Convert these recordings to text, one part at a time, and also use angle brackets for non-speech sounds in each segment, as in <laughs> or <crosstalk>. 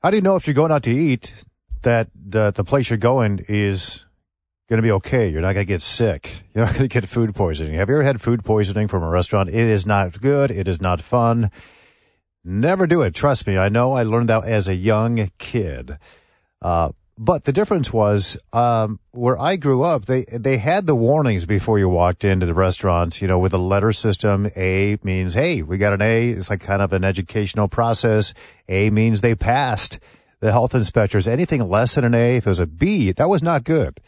How do you know if you're going out to eat that the, the place you're going is going to be okay? You're not going to get sick. You're not going to get food poisoning. Have you ever had food poisoning from a restaurant? It is not good. It is not fun. Never do it. Trust me. I know I learned that as a young kid. Uh, but the difference was um, where I grew up, they they had the warnings before you walked into the restaurants. You know, with the letter system, A means hey, we got an A. It's like kind of an educational process. A means they passed the health inspectors. Anything less than an A, if it was a B, that was not good.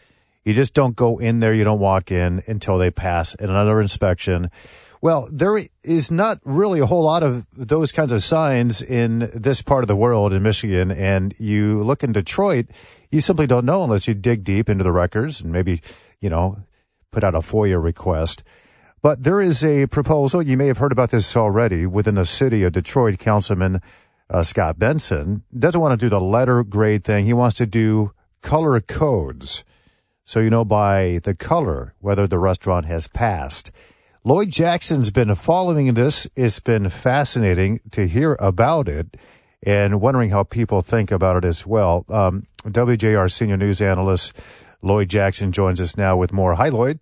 You just don't go in there. You don't walk in until they pass another inspection. Well, there is not really a whole lot of those kinds of signs in this part of the world in Michigan. And you look in Detroit, you simply don't know unless you dig deep into the records and maybe, you know, put out a FOIA request. But there is a proposal. You may have heard about this already within the city of Detroit. Councilman uh, Scott Benson doesn't want to do the letter grade thing. He wants to do color codes. So you know by the color whether the restaurant has passed. Lloyd Jackson's been following this. It's been fascinating to hear about it and wondering how people think about it as well. Um, WJR senior news analyst Lloyd Jackson joins us now with more. Hi, Lloyd.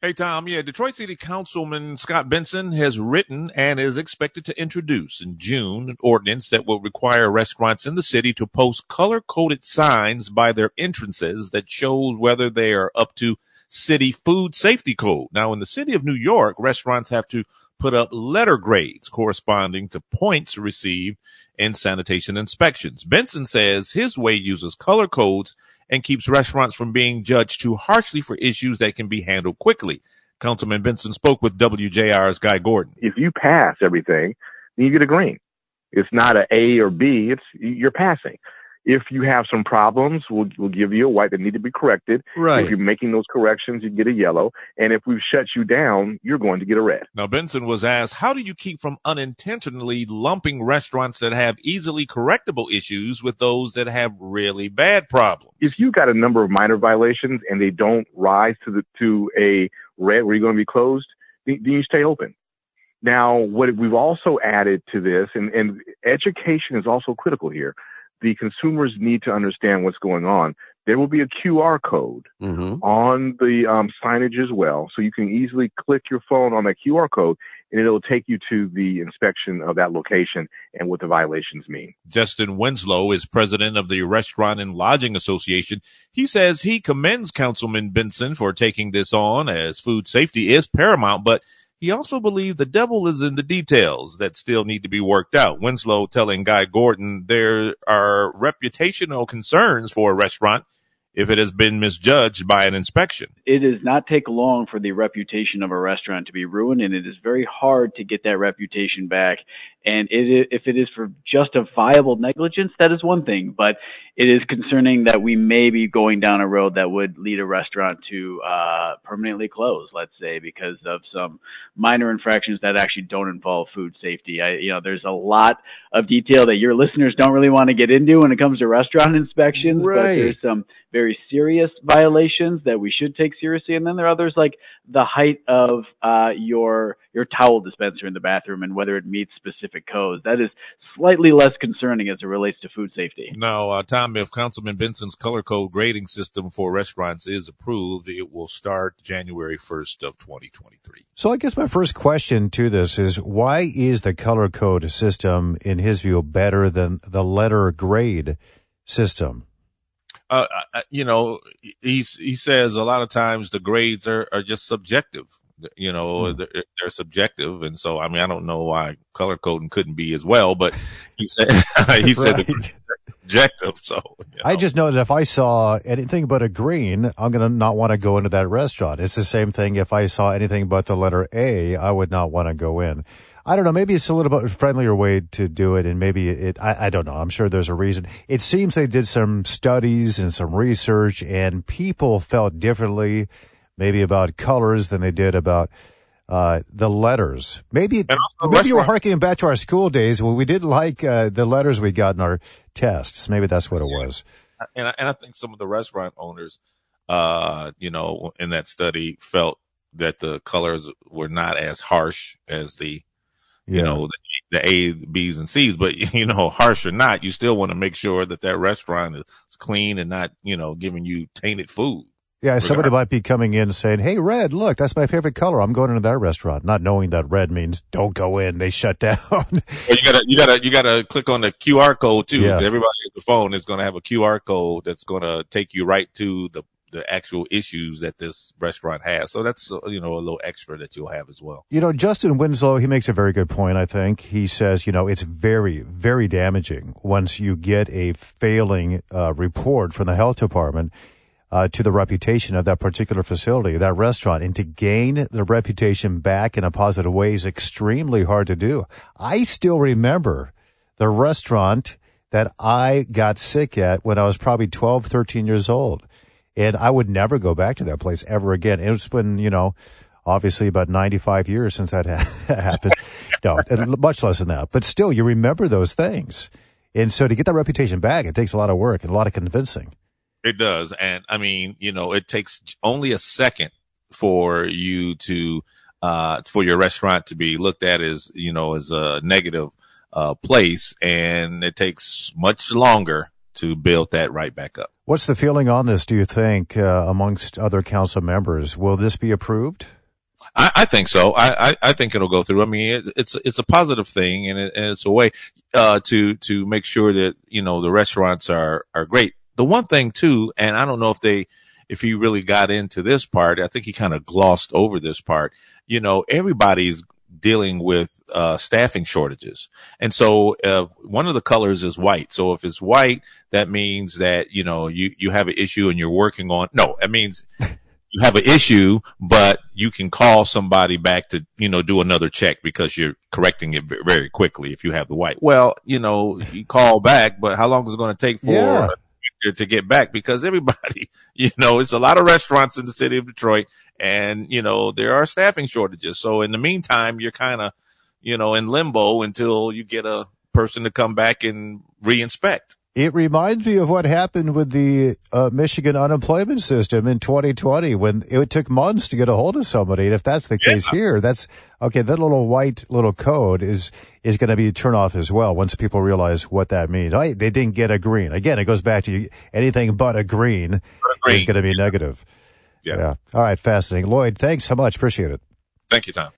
Hey, Tom. Yeah, Detroit City Councilman Scott Benson has written and is expected to introduce in June an ordinance that will require restaurants in the city to post color coded signs by their entrances that shows whether they are up to city food safety code. Now, in the city of New York, restaurants have to put up letter grades corresponding to points received in sanitation inspections. Benson says his way uses color codes and keeps restaurants from being judged too harshly for issues that can be handled quickly. Councilman Benson spoke with WJR's Guy Gordon. If you pass everything, then you get a green. It's not a A or B. It's you're passing. If you have some problems, we'll, we'll give you a white that need to be corrected. Right. If you're making those corrections, you get a yellow. And if we've shut you down, you're going to get a red. Now, Benson was asked, how do you keep from unintentionally lumping restaurants that have easily correctable issues with those that have really bad problems? If you've got a number of minor violations and they don't rise to the, to a red where you're going to be closed, then you stay open. Now, what we've also added to this, and, and education is also critical here the consumers need to understand what's going on. There will be a QR code mm-hmm. on the um, signage as well, so you can easily click your phone on that QR code, and it'll take you to the inspection of that location and what the violations mean. Justin Winslow is president of the Restaurant and Lodging Association. He says he commends Councilman Benson for taking this on, as food safety is paramount, but he also believed the devil is in the details that still need to be worked out. Winslow telling Guy Gordon there are reputational concerns for a restaurant if it has been misjudged by an inspection. It does not take long for the reputation of a restaurant to be ruined, and it is very hard to get that reputation back. And it, if it is for justifiable negligence, that is one thing, but it is concerning that we may be going down a road that would lead a restaurant to uh, permanently close, let's say, because of some minor infractions that actually don't involve food safety. I, you know, there's a lot of detail that your listeners don't really want to get into when it comes to restaurant <laughs> inspections, right. but there's some very serious violations that we should take seriously. And then there are others like the height of uh, your your towel dispenser in the bathroom and whether it meets specific codes. That is slightly less concerning as it relates to food safety. Now, uh, Tom, if Councilman Benson's color code grading system for restaurants is approved, it will start January 1st of 2023. So I guess my first question to this is why is the color code system, in his view, better than the letter grade system? uh, you know, he's, he says a lot of times the grades are, are just subjective. You know, hmm. they're, subjective, and so I mean, I don't know why color coding couldn't be as well, but he said <laughs> he said subjective. So you know. I just know that if I saw anything but a green, I'm gonna not want to go into that restaurant. It's the same thing if I saw anything but the letter A, I would not want to go in. I don't know. Maybe it's a little bit friendlier way to do it, and maybe it. I, I, don't know. I'm sure there's a reason. It seems they did some studies and some research, and people felt differently, maybe about colors than they did about uh, the letters. Maybe maybe you were harkening back to our school days when we didn't like uh, the letters we got in our tests. Maybe that's what it was. And I, and I think some of the restaurant owners, uh, you know, in that study felt that the colors were not as harsh as the you know, the A, B's, and C's. But <laughs> you know, harsh or not, you still want to make sure that that restaurant is clean and not you know giving you tainted food. Yeah, somebody might be coming in saying, "Hey, red, look, that's my favorite color. I'm going into that restaurant," not knowing that red means don't go in. They shut <laughs> down. Well, you gotta, you gotta, you gotta click on the QR code too. Yeah. Everybody at the phone is going to have a QR code that's going to take you right to the the actual issues that this restaurant has. So that's uh, you know a little extra that you'll have as well. You know, Justin Winslow, he makes a very good point, I think. He says, you know, it's very, very damaging once you get a failing uh, report from the health department uh, to the reputation of that particular facility, that restaurant. And to gain the reputation back in a positive way is extremely hard to do. I still remember the restaurant that I got sick at when I was probably 12, 13 years old. And I would never go back to that place ever again. It's been, you know, obviously about 95 years since that ha- <laughs> happened. no, much less than that. But still, you remember those things. And so to get that reputation back, it takes a lot of work and a lot of convincing. It does, and I mean, you know, it takes only a second for you to uh for your restaurant to be looked at as you know as a negative uh place, and it takes much longer to build that right back up. What's the feeling on this, do you think, uh, amongst other council members? Will this be approved? I, I think so. I, I, I think it'll go through. I mean, it, it's it's a positive thing, and, it, and it's a way uh, to to make sure that you know the restaurants are are great. The one thing too, and I don't know if they if he really got into this part. I think he kind of glossed over this part. You know, everybody's dealing with uh, staffing shortages, and so uh, one of the colors is white. So if it's white, that means that you know you you have an issue and you're working on. No, it means you have an issue, but you can call somebody back to, you know, do another check because you're correcting it very quickly if you have the white. Well, you know, you call back, but how long is it going to take for Yeah. To- to get back? Because everybody, <laughs> you know, it's a lot of restaurants in the city of Detroit and, you know, there are staffing shortages. So in the meantime, you're kind of, you know, in limbo until you get a person to come back and re-inspect. It reminds me of what happened with the uh, Michigan unemployment system in 2020 when it took months to get a hold of somebody. And if that's the case here, that's okay. That little white little code is is going to be turned off as well once people realize what that means. I, they didn't get a green. Again, it goes back to you, anything but a green, is green. going to be negative. Yeah. All right. Fascinating. Lloyd, thanks so much. Appreciate it. Thank you, Tom.